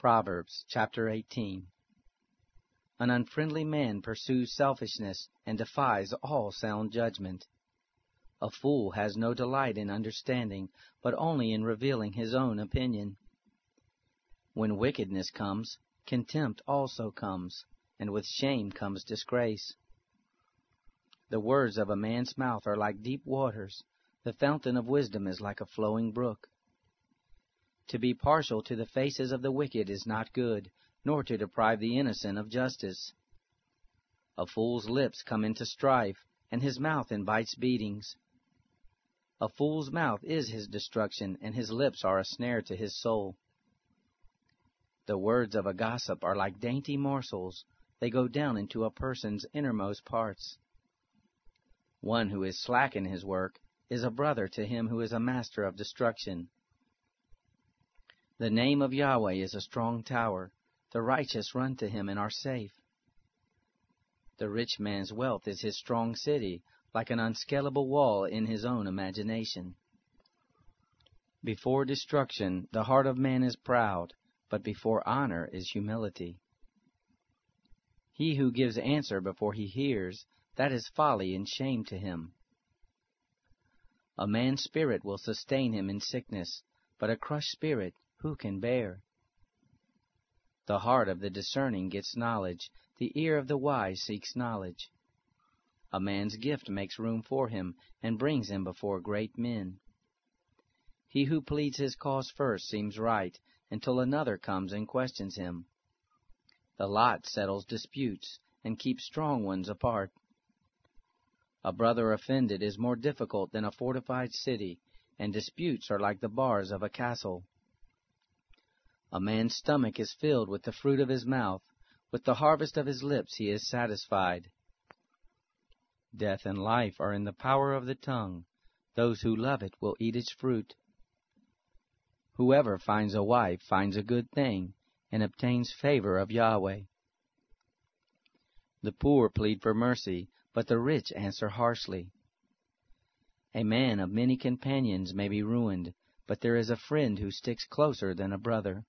Proverbs chapter 18 An unfriendly man pursues selfishness and defies all sound judgment. A fool has no delight in understanding, but only in revealing his own opinion. When wickedness comes, contempt also comes, and with shame comes disgrace. The words of a man's mouth are like deep waters, the fountain of wisdom is like a flowing brook. To be partial to the faces of the wicked is not good, nor to deprive the innocent of justice. A fool's lips come into strife, and his mouth invites beatings. A fool's mouth is his destruction, and his lips are a snare to his soul. The words of a gossip are like dainty morsels, they go down into a person's innermost parts. One who is slack in his work is a brother to him who is a master of destruction. The name of Yahweh is a strong tower, the righteous run to him and are safe. The rich man's wealth is his strong city, like an unscalable wall in his own imagination. Before destruction, the heart of man is proud, but before honor is humility. He who gives answer before he hears, that is folly and shame to him. A man's spirit will sustain him in sickness, but a crushed spirit who can bear? The heart of the discerning gets knowledge, the ear of the wise seeks knowledge. A man's gift makes room for him, and brings him before great men. He who pleads his cause first seems right, until another comes and questions him. The lot settles disputes, and keeps strong ones apart. A brother offended is more difficult than a fortified city, and disputes are like the bars of a castle. A man's stomach is filled with the fruit of his mouth, with the harvest of his lips he is satisfied. Death and life are in the power of the tongue. Those who love it will eat its fruit. Whoever finds a wife finds a good thing and obtains favor of Yahweh. The poor plead for mercy, but the rich answer harshly. A man of many companions may be ruined, but there is a friend who sticks closer than a brother.